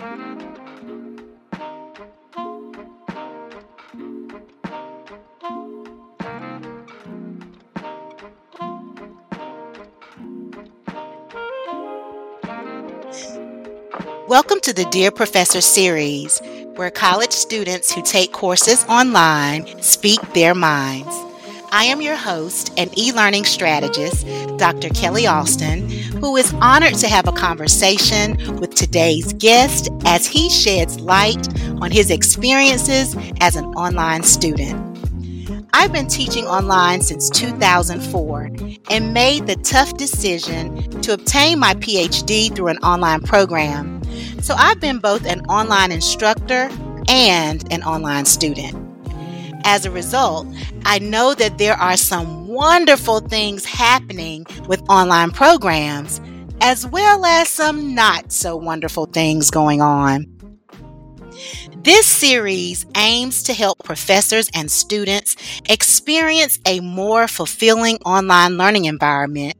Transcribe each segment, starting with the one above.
Welcome to the Dear Professor series, where college students who take courses online speak their minds. I am your host and e learning strategist, Dr. Kellie Alston, who is honored to have a conversation with today's guest as he sheds light on his experiences as an online student. I've been teaching online since 2004 and made the tough decision to obtain my PhD through an online program. So I've been both an online instructor and an online student. As a result, I know that there are some wonderful things happening with online programs, as well as some not so wonderful things going on. This series aims to help professors and students experience a more fulfilling online learning environment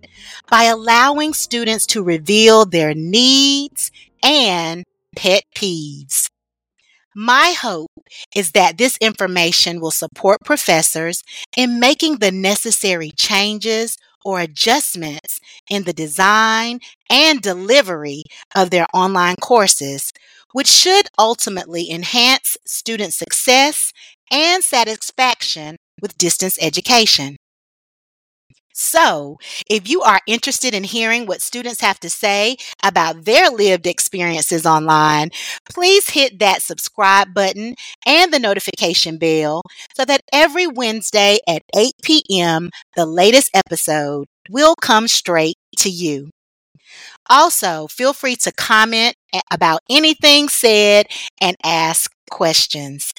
by allowing students to reveal their needs and pet peeves. My hope is that this information will support professors in making the necessary changes or adjustments in the design and delivery of their online courses, which should ultimately enhance student success and satisfaction with distance education. So, if you are interested in hearing what students have to say about their lived experiences online, please hit that subscribe button and the notification bell so that every Wednesday at 8 p.m., the latest episode will come straight to you. Also, feel free to comment about anything said and ask questions.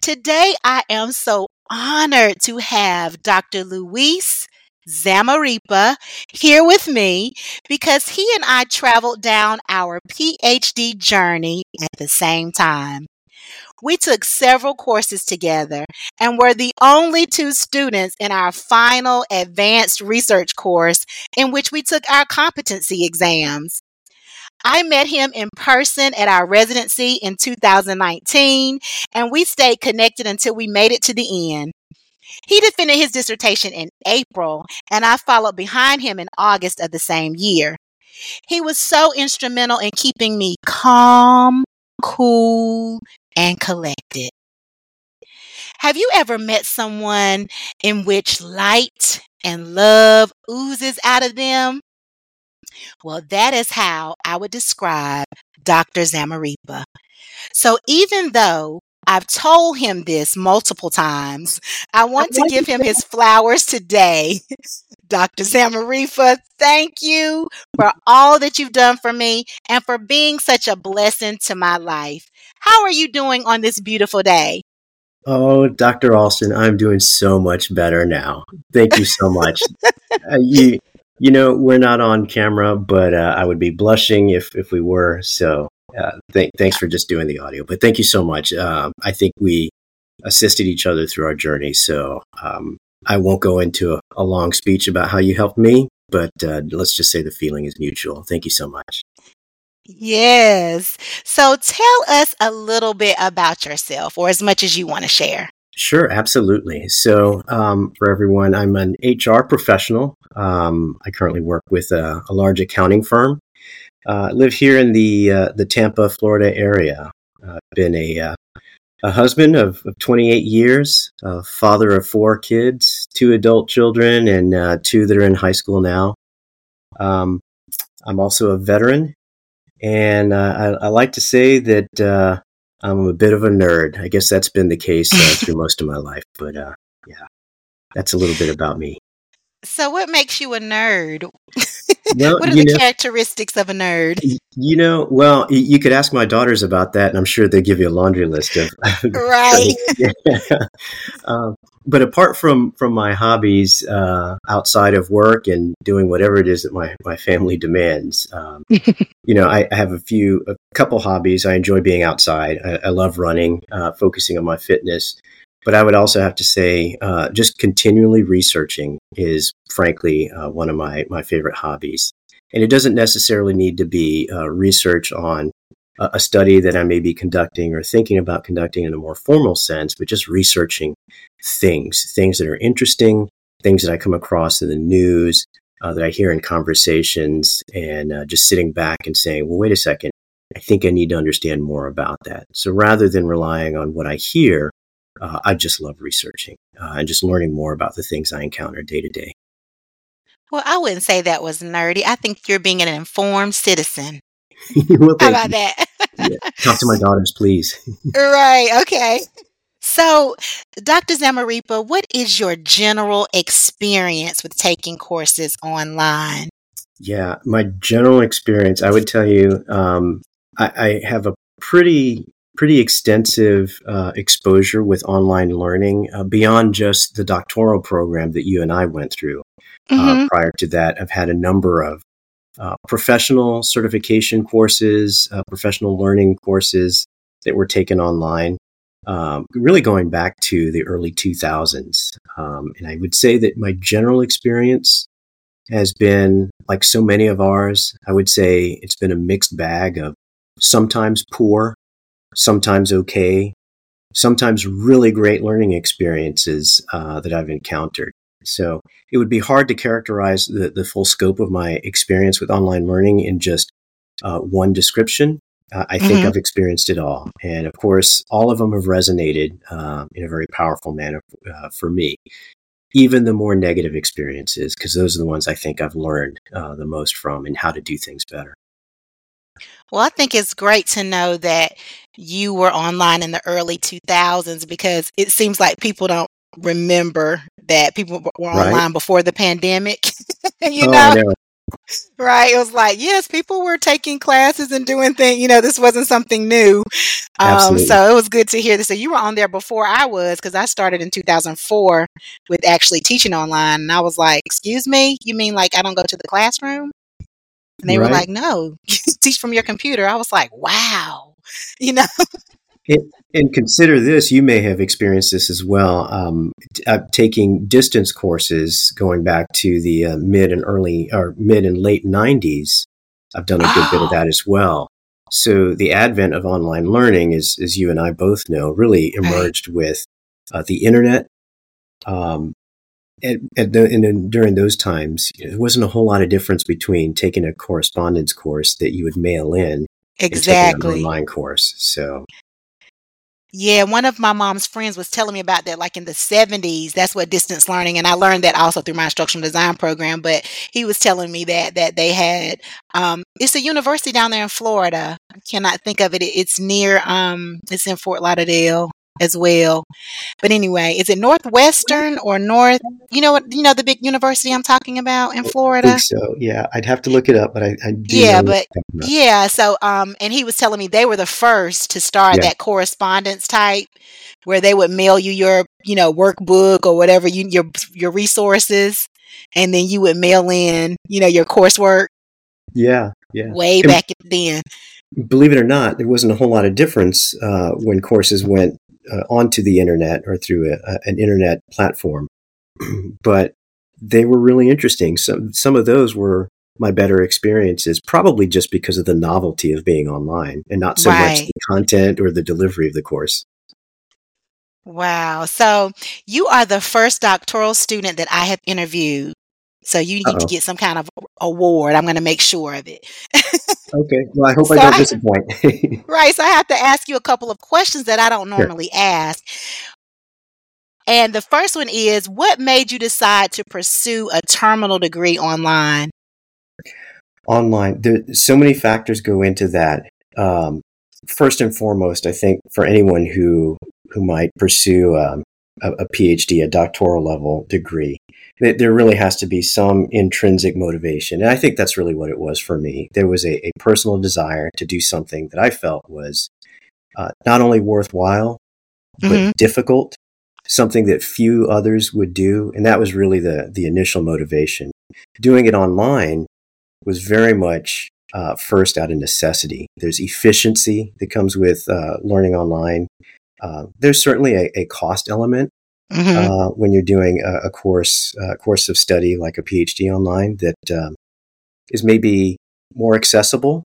Today, I am so honored to have Dr. Luis Zamarripa here with me because he and I traveled down our PhD journey at the same time. We took several courses together and were the only two students in our final advanced research course in which we took our competency exams. I met him in person at our residency in 2019, and we stayed connected until we made it to the end. He defended his dissertation in April, and I followed behind him in August of the same year. He was so instrumental in keeping me calm, cool, and collected. Have you ever met someone in which light and love oozes out of them? Well, that is how I would describe Dr. Zamarripa. So even though I've told him this multiple times, I want to give him his flowers today. Dr. Zamarripa, thank you for all that you've done for me and for being such a blessing to my life. How are you doing on this beautiful day? Oh, Dr. Alston, I'm doing so much better now. Thank you so much. uh, you, you know, we're not on camera, but uh, I would be blushing if if we were. So, uh, th- thanks for just doing the audio. But thank you so much. Uh, I think we assisted each other through our journey. So, um, I won't go into a, a, long speech about how you helped me, but uh, let's just say the feeling is mutual. Thank you so much. Yes. So, tell us a little bit about yourself, or as much as you want to share. Sure, absolutely. So, um, for everyone, I'm an HR professional. Um, I currently work with a, a large accounting firm. Uh, I live here in the uh, the Tampa, Florida area. I've uh, been a uh, a husband of, of 28 years, a father of four kids, two adult children, and uh, two that are in high school now. Um, I'm also a veteran, and uh, I, I, like to say that I'm a bit of a nerd. I guess that's been the case uh, through most of my life. But uh, yeah, that's a little bit about me. So, what makes you a nerd? Well, what are the know, characteristics of a nerd? You know, well, you could ask my daughters about that, and I'm sure they'll give you a laundry list of. right. um, but apart from from my hobbies uh, outside of work and doing whatever it is that my my family demands, um, you know, I, I, have a few a couple hobbies. I enjoy being outside. I, I love running, uh, focusing on my fitness. But I would also have to say, uh, just continually researching is frankly uh, one of my my favorite hobbies. And it doesn't necessarily need to be uh, research on a, a study that I may be conducting or thinking about conducting in a more formal sense, but just researching things, things that are interesting, things that I come across in the news, uh, that I hear in conversations, and uh, just sitting back and saying, well, wait a second, I think I need to understand more about that. So rather than relying on what I hear, uh, I just love researching uh, and just learning more about the things I encounter day to day. Well, I wouldn't say that was nerdy. I think you're being an informed citizen. well, How about you. that? yeah. Talk to my daughters, please. right. Okay. So, Dr. Zamarripa, what is your general experience with taking courses online? Yeah, my general experience, I would tell you, um, I, I, have a pretty pretty extensive uh, exposure with online learning uh, beyond just the doctoral program that you and I went through. Uh, mm-hmm. prior to that, I've had a number of uh, professional certification courses, uh, professional learning courses that were taken online. Um, really going back to the early 2000s. Um, and I would say that my general experience has been like so many of ours. I would say it's been a mixed bag of sometimes poor, sometimes okay, sometimes really great learning experiences uh, that I've encountered. So it would be hard to characterize the, the full scope of my experience with online learning in just uh, one description. Uh, I think mm-hmm. I've experienced it all. And of course, all of them have resonated uh, in a very powerful manner uh, for me. Even the more negative experiences, because those are the ones I think I've learned uh, the most from and how to do things better. Well, I think it's great to know that you were online in the early 2000s because it seems like people don't remember that people were right. online before the pandemic. you oh, know? know? Right. It was like, yes, people were taking classes and doing things. You know, this wasn't something new. Um, so it was good to hear this. So you were on there before I was because I started in 2004 with actually teaching online. And I was like, excuse me, you mean like I don't go to the classroom? And they right. were like, no, teach from your computer. I was like, wow, you know? And, and, consider this, you may have experienced this as well. Um, uh, taking distance courses going back to the uh, mid and early or mid and late 90s, I've done a good oh. bit of that as well. So the advent of online learning, is, as you and I both know, really emerged right. with uh, the internet. Um, and, and, the, and, during those times, you know, there wasn't a whole lot of difference between taking a correspondence course that you would mail in exactly an online course. So yeah, one of my mom's friends was telling me about that, like in the 70s. That's what distance learning, and I learned that also through my instructional design program. But he was telling me that that they had um, it's a university down there in Florida. I cannot think of it. It's near um, it's in Fort Lauderdale as well. But anyway, is it Northwestern or North? You know what? You know the big university I'm talking about in Florida. so yeah, I'd have to look it up, but I, I yeah, but yeah. So um, and he was telling me they were the first to start yeah. that correspondence type where they would mail you your you know workbook or whatever you your your resources, and then you would mail in you know your coursework. Yeah, yeah. Way and back then. Believe it or not, there wasn't a whole lot of difference uh, when courses went uh, onto the internet or through a, an internet platform. but they were really interesting. Some some of those were my better experiences, probably just because of the novelty of being online and not so right. much the content or the delivery of the course. Wow. So you are the first doctoral student that I have interviewed so you need Uh-oh. to get some kind of award. I'm going to make sure of it. okay. Well, I hope so I don't I, disappoint. right. So I have to ask you a couple of questions that I don't normally sure. ask. And the first one is what made you decide to pursue a terminal degree online? Online. There, so many factors go into that. Um, first and foremost, I think for anyone who who might pursue um, a, a PhD, a doctoral level degree, there really has to be some intrinsic motivation. And I think that's really what it was for me. There was a, a personal desire to do something that I felt was uh, not only worthwhile, but mm-hmm. difficult, something that few others would do. And that was really the, the initial motivation. Doing it online was very much uh, first out of necessity. There's efficiency that comes with uh, learning online. Uh, there's certainly a, a cost element mm-hmm. uh, when you're doing a, a course a course of study like a PhD online that um, is maybe more accessible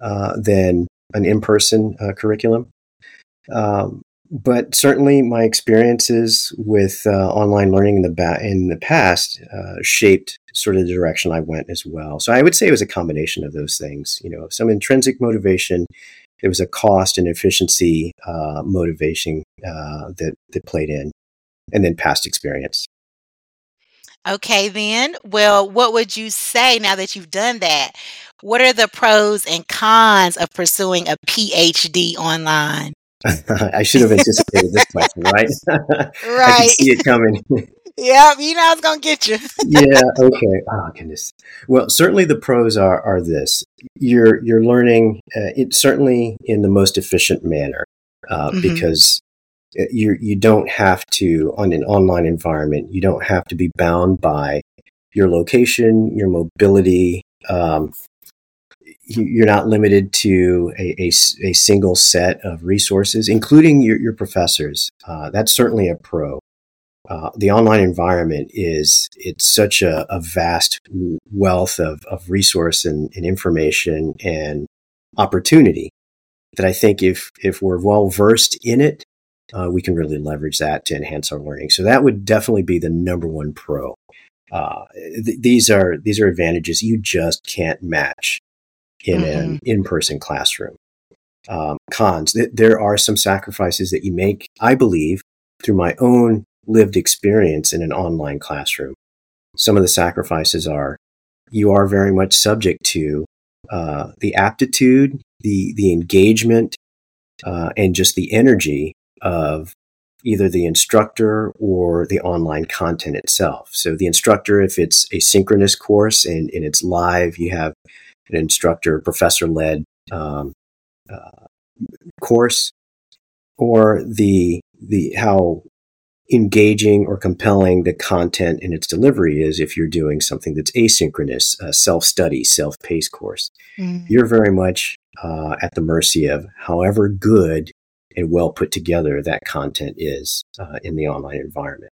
uh, than an in person uh, curriculum. Um, but certainly, my experiences with uh, online learning in the ba- in the past uh, shaped sort of the direction I went as well. So I would say it was a combination of those things. You know, some intrinsic motivation. There was a cost and efficiency uh, motivation uh, that that played in, and then past experience. Okay, then. Well, what would you say now that you've done that? What are the pros and cons of pursuing a PhD online? I should have anticipated this question, right? right. I can see it coming. yep, you know I was gonna get you. yeah. Okay. Oh goodness. Well, certainly the pros are are this: you're you're learning uh, it certainly in the most efficient manner uh, mm-hmm. because uh, you you don't have to on an online environment. You don't have to be bound by your location, your mobility. Um, you're not limited to a, a, a, single set of resources, including your, your professors. Uh, that's certainly a pro. Uh, the online environment is it's such a, a vast wealth of, of resource and, and, information and opportunity that I think if if we're well versed in it, uh, we can really leverage that to enhance our learning. So that would definitely be the number one pro. Uh, th- these are these are advantages you just can't match in mm-hmm. an in-person classroom. Um, cons: th- there are some sacrifices that you make. I believe through my own lived experience in an online classroom. Some of the sacrifices are you are very much subject to uh, the aptitude, the the engagement, uh, and just the energy of either the instructor or the online content itself. So the instructor, if it's a synchronous course and, and it's live, you have an instructor, professor led um, uh, course, or the the how engaging or compelling the content and its delivery is if you're doing something that's asynchronous, a self-study, self-paced course. Mm. You're very much uh, at the mercy of however good and well put together that content is uh, in the online environment,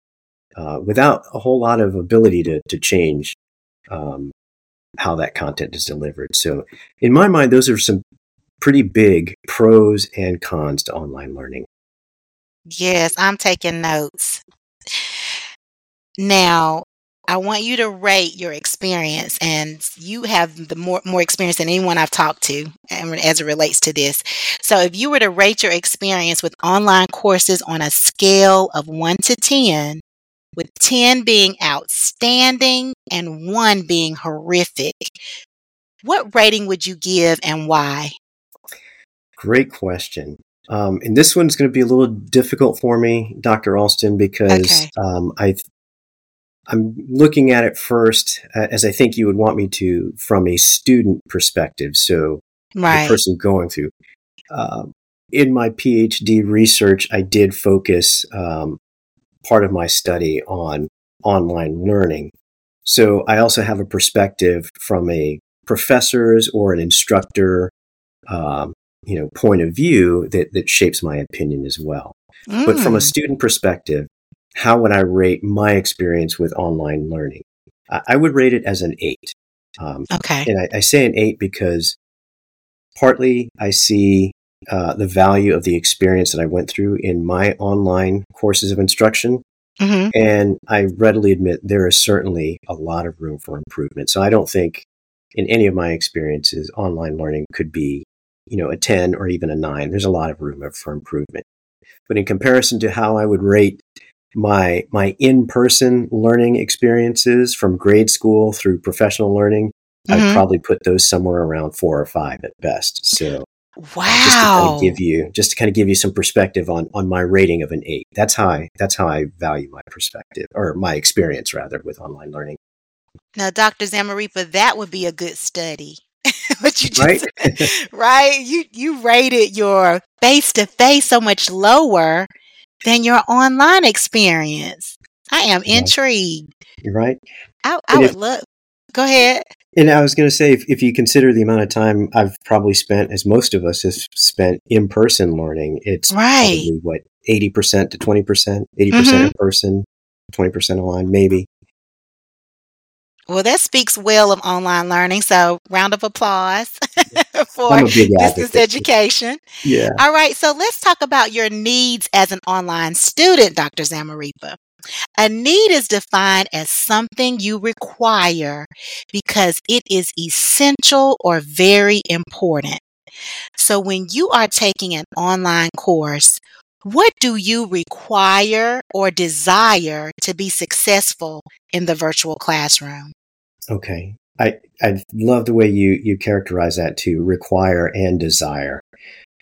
uh, without a whole lot of ability to to change um, how that content is delivered. So, in my mind, those are some pretty big pros and cons to online learning. Yes, I'm taking notes. Now, I want you to rate your experience, and you have the more more experience than anyone I've talked to, um, as it relates to this. So, if you were to rate your experience with online courses on a scale of one to ten, with ten being outstanding and one being horrific, what rating would you give, and why? Great question. Um, and this one's going to be a little difficult for me, Dr. Alston, because okay. um, I I'm looking at it first uh, as I think you would want me to from a student perspective. So right. the person going through. Uh, in my PhD research, I did focus um, part of my study on online learning. So I also have a perspective from a professor's or an instructor um, you know point of view that that shapes my opinion as well. Mm. But from a mm. student perspective, how would I rate my experience with online learning? I would rate it as an eight. Um, okay. And I, I, say an eight because partly I see uh, the value of the experience that I went through in my online courses of instruction. Mm-hmm. And I readily admit there is certainly a lot of room for improvement. So I don't think in any of my experiences, online learning could be you know, a 10 or even a 9. There's a lot of room for improvement. But in comparison to how I would rate my my in-person learning experiences from grade school through professional learning, mm-hmm. I'd probably put those somewhere around 4 or 5 at best. So Wow. Uh, just to kind of give you just to kind of give you some perspective on on my rating of an 8. That's how I that's how I value my perspective or my experience rather with online learning. Now, Dr. Zamarripa, that would be a good study. what you just right? right? You you rated your face to face so much lower than your online experience. I am intrigued. You're right. I, I would if, love. Go ahead. And I was going to say, if, if you consider the amount of time I've probably spent, as most of us have spent in person learning, it's right. what eighty percent to twenty percent, eighty percent mm-hmm. in person, twenty percent online, maybe. Well, that speaks well of online learning. So, round of applause for distance education. Yeah. All right, so let's talk about your needs as an online student, Dr. Zamarripa. A need is defined as something you require because it is essential or very important. So, when you are taking an online course, what do you require or desire to be successful in the virtual classroom? Okay. I, I love the way you, you characterize that to require and desire.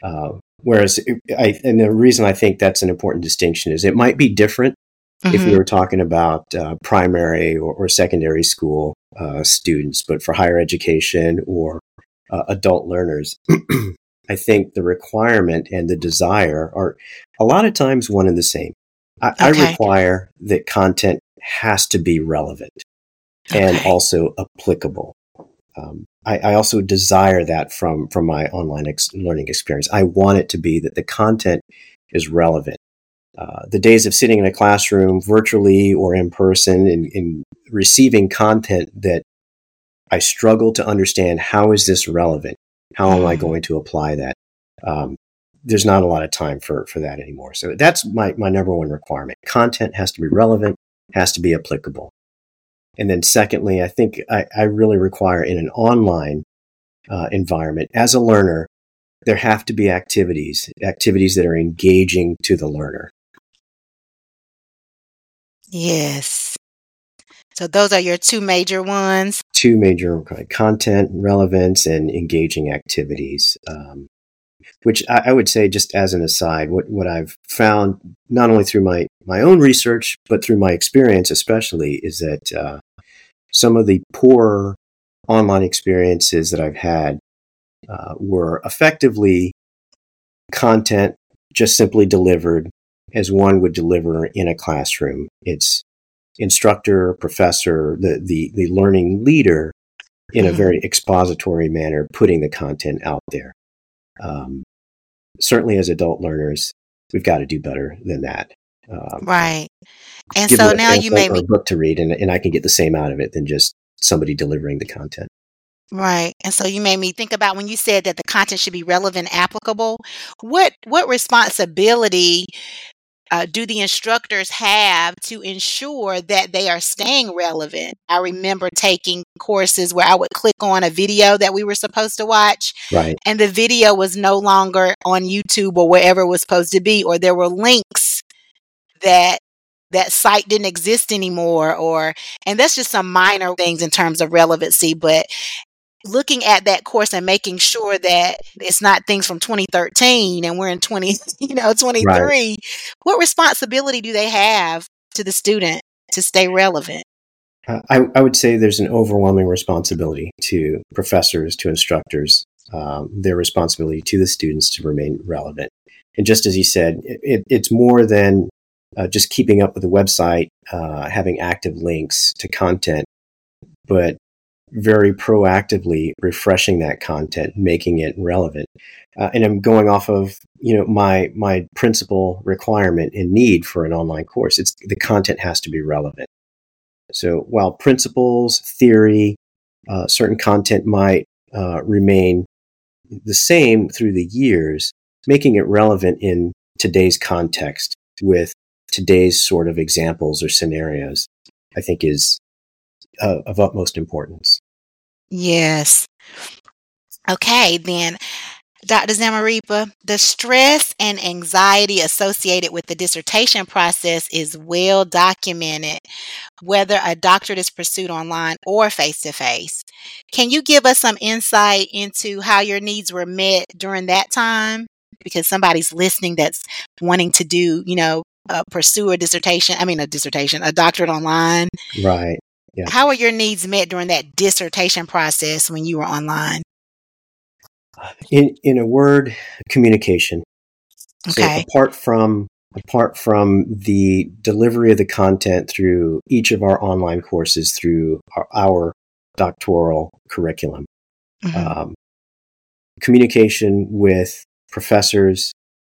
Uh, whereas, I, and the reason I think that's an important distinction is it might be different mm-hmm. if we were talking about uh, primary or, or, secondary school uh, students, but for higher education or uh, adult learners, I think the requirement and the desire are a lot of times one and the same. I, okay. I require that content has to be relevant okay. and also applicable. Um, I, I, also desire that from from my online ex- learning experience. I want it to be that the content is relevant. Uh, the days of sitting in a classroom, virtually or in person, and, and receiving content that I struggle to understand how is this relevant? How am I mm. going to apply that? Um, there's not a lot of time for for that anymore. So that's my my number one requirement. Content has to be relevant, has to be applicable. And then secondly, I think I, I really require in an online uh, environment as a learner, there have to be activities, activities that are engaging to the learner. Yes. So those are your two major ones. Two major content, relevance, and engaging activities. Um, which I, I, would say, just as an aside, what, what I've found not only through my, my own research, but through my experience especially, is that uh, some of the poor online experiences that I've had uh, were effectively content just simply delivered as one would deliver in a classroom. It's instructor, professor, the, the, the learning leader in a mm-hmm. very expository manner, putting the content out there. Um, certainly as adult learners, we've got to do better than that. Um, right. And so now you made me a book to read, and, and I can get the same out of it than just somebody delivering the content. Right. And so you made me think about when you said that the content should be relevant, applicable. What what responsibility uh, do the instructors have to ensure that they are staying relevant? I remember taking courses where I would click on a video that we were supposed to watch, right. and the video was no longer on YouTube or wherever it was supposed to be, or there were links that that site didn't exist anymore or and that's just some minor things in terms of relevancy but looking at that course and making sure that it's not things from 2013 and we're in 20 you know 23 right. what responsibility do they have to the student to stay relevant? Uh, I, I, would say there's an overwhelming responsibility to professors to instructors um, their responsibility to the students to remain relevant. And just as you said it, it's more than uh, just keeping up with the website uh, having active links to content but very proactively refreshing that content, making it relevant. Uh, and I'm going off of you know my my principal requirement and need for an online course. It's the content has to be relevant. So while principles, theory, uh, certain content might uh, remain the same through the years, making it relevant in today's context with today's sort of examples or scenarios, I think is of utmost importance. Yes. Okay, then, Dr. Zamarripa, the stress and anxiety associated with the dissertation process is well documented, whether a doctorate is pursued online or face to face. Can you give us some insight into how your needs were met during that time? Because somebody's listening that's wanting to do, you know, uh, pursue a dissertation, I mean, a dissertation, a doctorate online. Right. Yeah. How were your needs met during that dissertation process when you were online? In in a word, communication. Okay. So apart from apart from the delivery of the content through each of our online courses through our, our doctoral curriculum, mm-hmm. um, communication with professors,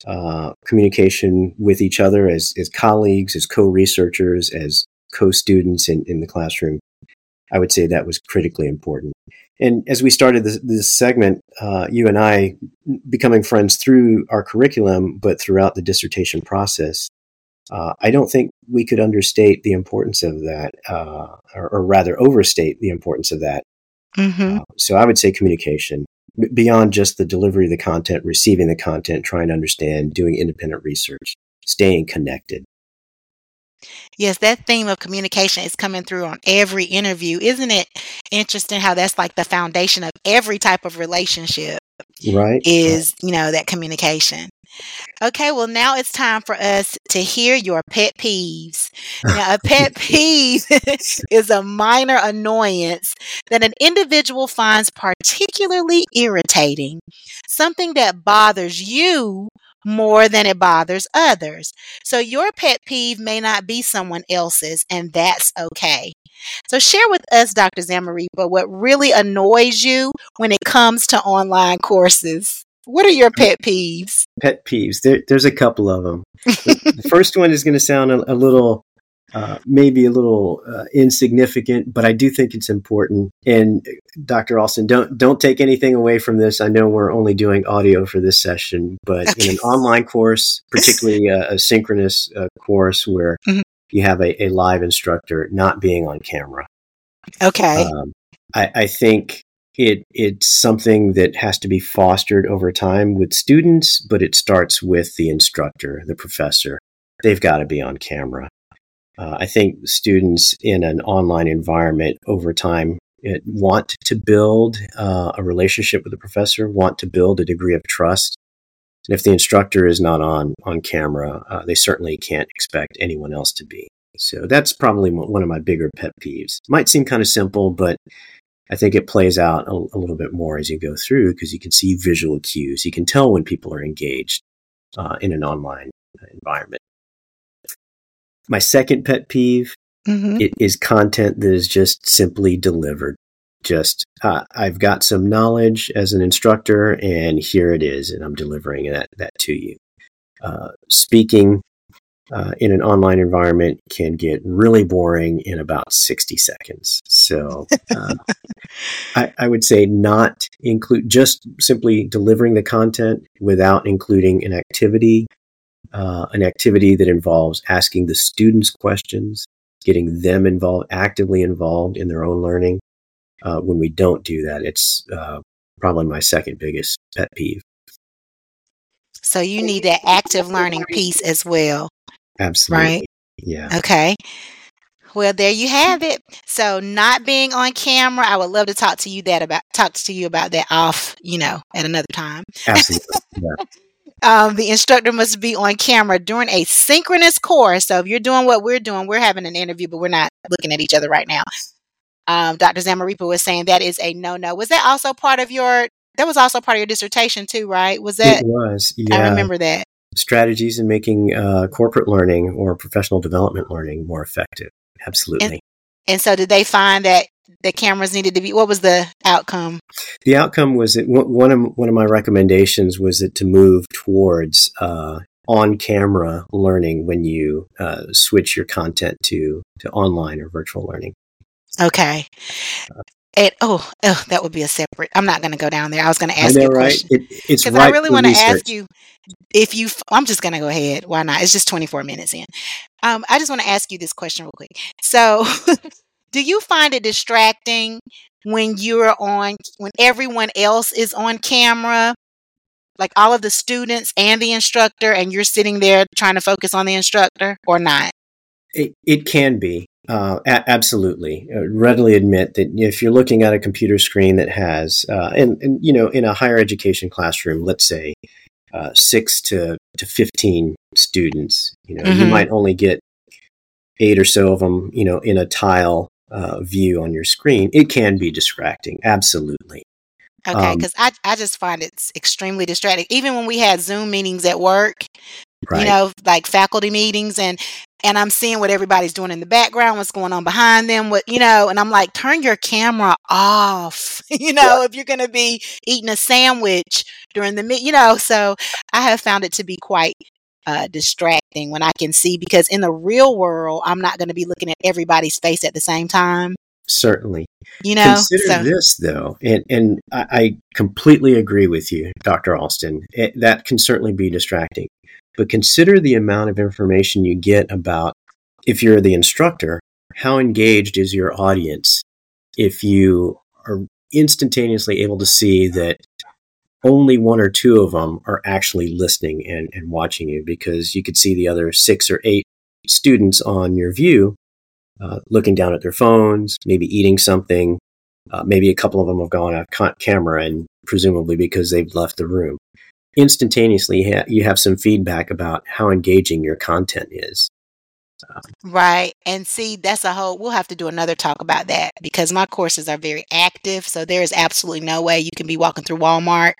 uh, communication with each other as, as colleagues, as co-researchers, as co-students in, in the classroom I would say that was critically important. And as we started this, this segment, uh, you and I becoming friends through our curriculum, but throughout the dissertation process, uh, I don't think we could understate the importance of that, uh, or, or, rather overstate the importance of that. Mm-hmm. Uh, so I would say communication beyond just the delivery of the content, receiving the content, trying to understand, doing independent research, staying connected. Yes, that theme of communication is coming through on every interview. Isn't it interesting how that's like the foundation of every type of relationship? Right. Is, you know, that communication. Okay, well, now it's time for us to hear your pet peeves. Now, a pet peeve is a minor annoyance that an individual finds particularly irritating, something that bothers you more than it bothers others. So, your pet peeve may not be someone else's, and that's okay. So, share with us, Dr. Zamarripa, what really annoys you when it comes to online courses. What are your pet peeves? Pet peeves. There, there's a couple of them. the first one is going to sound a, a little, uh, maybe a little uh, insignificant, but I do think it's important. And Dr. Alston, don't don't take anything away from this. I know we're only doing audio for this session, but okay. in an online course, particularly a, a synchronous uh, course where mm-hmm. you have a, a, live instructor, not being on camera. Okay. Um, I, I think it it's something that has to be fostered over time with students, but it starts with the instructor, the professor. They've got to be on camera. Uh, I think students in an online environment over time want to build uh, a relationship with the professor, want to build a degree of trust. And if the instructor is not on on camera, uh, they certainly can't expect anyone else to be. So that's probably one of my bigger pet peeves. Might seem kind of simple, but I think it plays out a, a little bit more as you go through because you can see visual cues. You can tell when people are engaged uh, in an online environment. My second pet peeve mm-hmm. it is content that is just simply delivered. Just uh, I've got some knowledge as an instructor, and here it is, and I'm delivering that that to you. Uh, speaking uh, in an online environment can get really boring in about 60 seconds. So uh, I, I, would say not include just simply delivering the content without including an activity, uh, an activity that involves asking the students questions, getting them involved, actively involved in their own learning. Uh, when we don't do that, it's uh, probably my second biggest pet peeve. So you need that active learning piece as well. Absolutely. Right? Yeah. Okay. Well, there you have it. So, not being on camera, I would love to talk to you that about talk to you about that off, you know, at another time. Absolutely. Yeah. um, the instructor must be on camera during a synchronous course. So, if you're doing what we're doing, we're having an interview, but we're not looking at each other right now. Um, Dr. Zamarripa was saying that is a no no. Was that also part of your? That was also part of your dissertation too, right? Was that? It was. Yeah. I remember that strategies in making uh, corporate learning or professional development learning more effective. Absolutely. And, and, so, did they find that the cameras needed to be? What was the outcome? The outcome was that one of one of my recommendations was that to move towards uh, on-camera learning when you uh, switch your content to to online or virtual learning. Okay. Uh, and oh, oh, that would be a separate. I'm not going to go down there. I was going to ask know, you a question right? it, it's right I really want to ask you if you. I'm just going to go ahead. Why not? It's just 24 minutes in. Um, I just want to ask you this question real quick. So, do you find it distracting when you're on when everyone else is on camera? Like all of the students and the instructor, and you're sitting there trying to focus on the instructor, or not? It, it can be. Uh, a- absolutely. Uh, readily admit that if you're looking at a computer screen that has, uh, and, and, you know, in a higher education classroom, let's say uh, six to, to 15 students, you know, mm-hmm. you might only get eight or so of them, you know, in a tile uh, view on your screen. It can be distracting. Absolutely. Okay, because um, I, I just find it's extremely distracting. Even when we had Zoom meetings at work, Right. you know, like faculty meetings and and I'm seeing what everybody's doing in the background, what's going on behind them, what you know, and I'm like, turn your camera off, you know, yeah. if you're going to be eating a sandwich during the meet, you know. So I have found it to be quite uh, distracting when I can see because in the real world, I'm not going to be looking at everybody's face at the same time. certainly. You know, consider so, this though, and and I, I completely agree with you, Dr. Alston. It, that can certainly be distracting, but consider the amount of information you get about if you're the instructor, how engaged is your audience? If you are instantaneously able to see that only one or two of them are actually listening and, and watching you because you could see the other six or eight students on your view uh, looking down at their phones, maybe eating something. Uh, maybe a couple of them have gone off camera and presumably because they've left the room. Instantaneously, you have some feedback about how engaging your content is. Right. And see, that's a whole, we'll have to do another talk about that because my courses are very active. So there is absolutely no way you can be walking through Walmart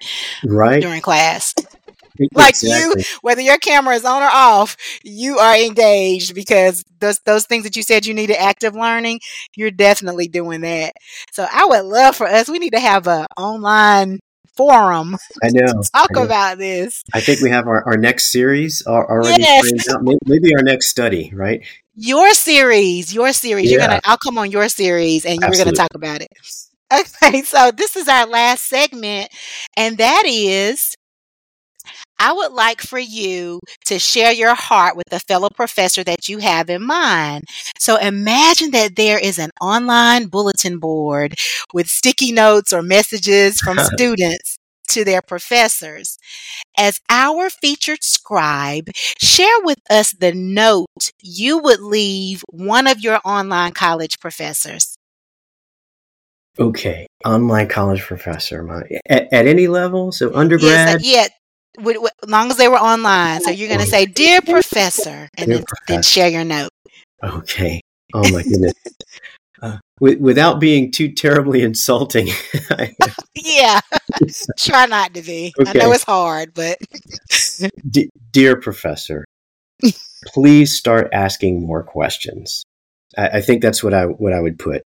right during class. like exactly. you, whether your camera is on or off, you are engaged because those those things that you said you needed active learning, you're definitely doing that. So I would love for us. We need to have a online forum. I know. talk I know. about this. I think we have our, our next series already yes. Maybe our next study, right? Your series, your series. Yeah. You're gonna. I'll come on your series, and we're gonna talk about it. Okay, so this is our last segment, and that is I would like for you to share your heart with a fellow professor that you have in mind. So imagine that there is an online bulletin board with sticky notes or messages from students to their professors. As our featured scribe, share with us the note you would leave one of your online college professors. Okay, online college professor, my, at, at any level, so uh, undergrad. Yes, yeah, as long as they were online. So you're going to say, "Dear Professor," and then, professor. then, share your note. Okay. Oh my goodness. uh, w- without being too terribly insulting. yeah. Try not to be. Okay. I know it's hard, but. D- dear Professor, please start asking more questions. I, I, think that's what I what I would put.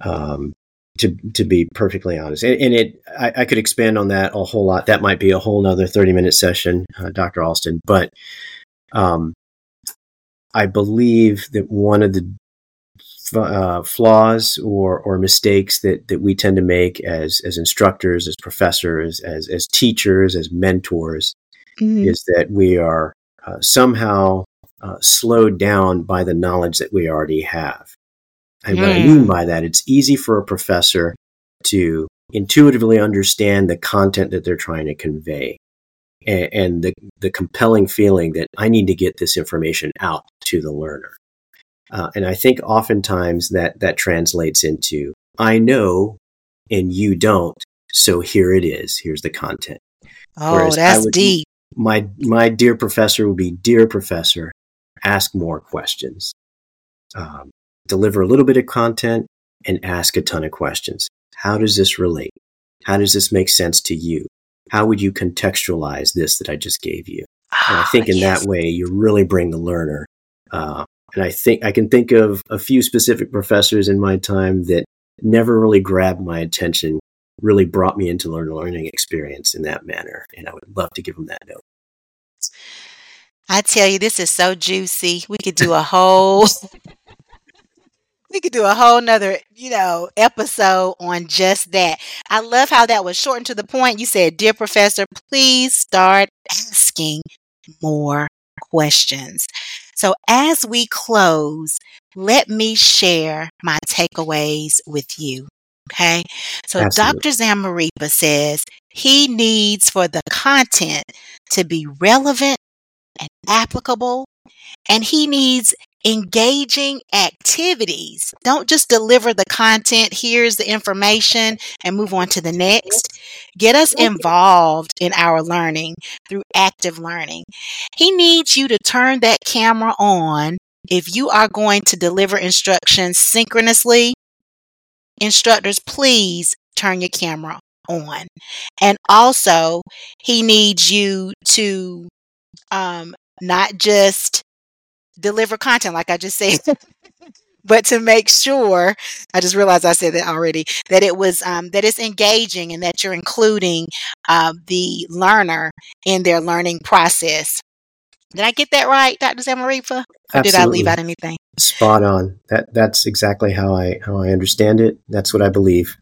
Um, to to be perfectly honest. And, and it, I, I, could expand on that a whole lot. That might be a whole nother thirty minute session, uh, Dr. Alston. But um, I believe that one of the uh, flaws or or mistakes that that we tend to make as as instructors, as professors, as as teachers, as mentors, mm-hmm. is that we are uh, somehow uh, slowed down by the knowledge that we already have. And mm. I mean by that, it's easy for a professor to intuitively understand the content that they're trying to convey and, and the, the compelling feeling that I need to get this information out to the learner. Uh, and I think oftentimes that that translates into I know and you don't, so here it is. Here's the content. Oh, Whereas that's would, deep. My my dear professor would be, dear professor, ask more questions. Um, deliver a little bit of content and ask a ton of questions. How does this relate? How does this make sense to you? How would you contextualize this that I just gave you? And I ah, think in yes. that way, you really bring the learner. Uh, and I think I can think of a few specific professors in my time that never really grabbed my attention, really brought me into the learning experience in that manner. And I would love to give them that note. I tell you, this is so juicy. We could do a whole we could do a whole nother, you know, episode on just that. I love how that was shortened to the point. You said, Dear Professor, please start asking more questions. So as we close, let me share my takeaways with you. Okay. So Absolutely. Dr. Zamarripa says he needs for the content to be relevant and applicable, and he needs engaging activities. Don't just deliver the content, here's the information, and move on to the next. Get us involved in our learning through active learning. He needs you to turn that camera on if you are going to deliver instructions synchronously. Instructors, please turn your camera on. And also, he needs you to um, not just deliver content, like I just said. but to make sure, I just realized I said that already, that it was um, that it's engaging and that you're including uh, the learner in their learning process. Did I get that right, Dr. Zamarripa? Or did I leave out anything? Spot on. That that's exactly how I how I understand it. That's what I believe.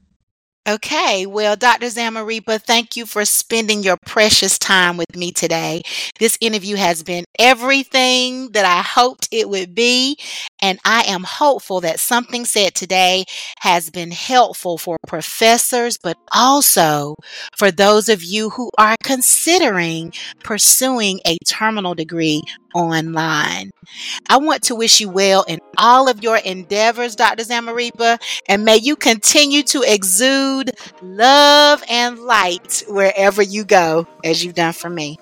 Okay, well, Dr. Zamarripa, thank you for spending your precious time with me today. This interview has been everything that I hoped it would be, and I am hopeful that something said today has been helpful for professors, but also for those of you who are considering pursuing a terminal degree online. I want to wish you well in all of your endeavors, Dr. Zamarripa, and may you continue to exude love and light wherever you go, as you've done for me.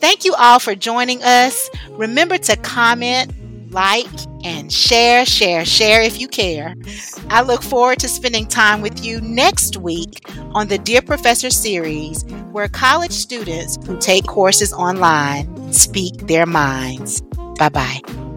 Thank you all for joining us. Remember to comment, like, and share, share, share if you care. I look forward to spending time with you next week on the Dear Professor series, where college students who take courses online speak their minds. Bye bye.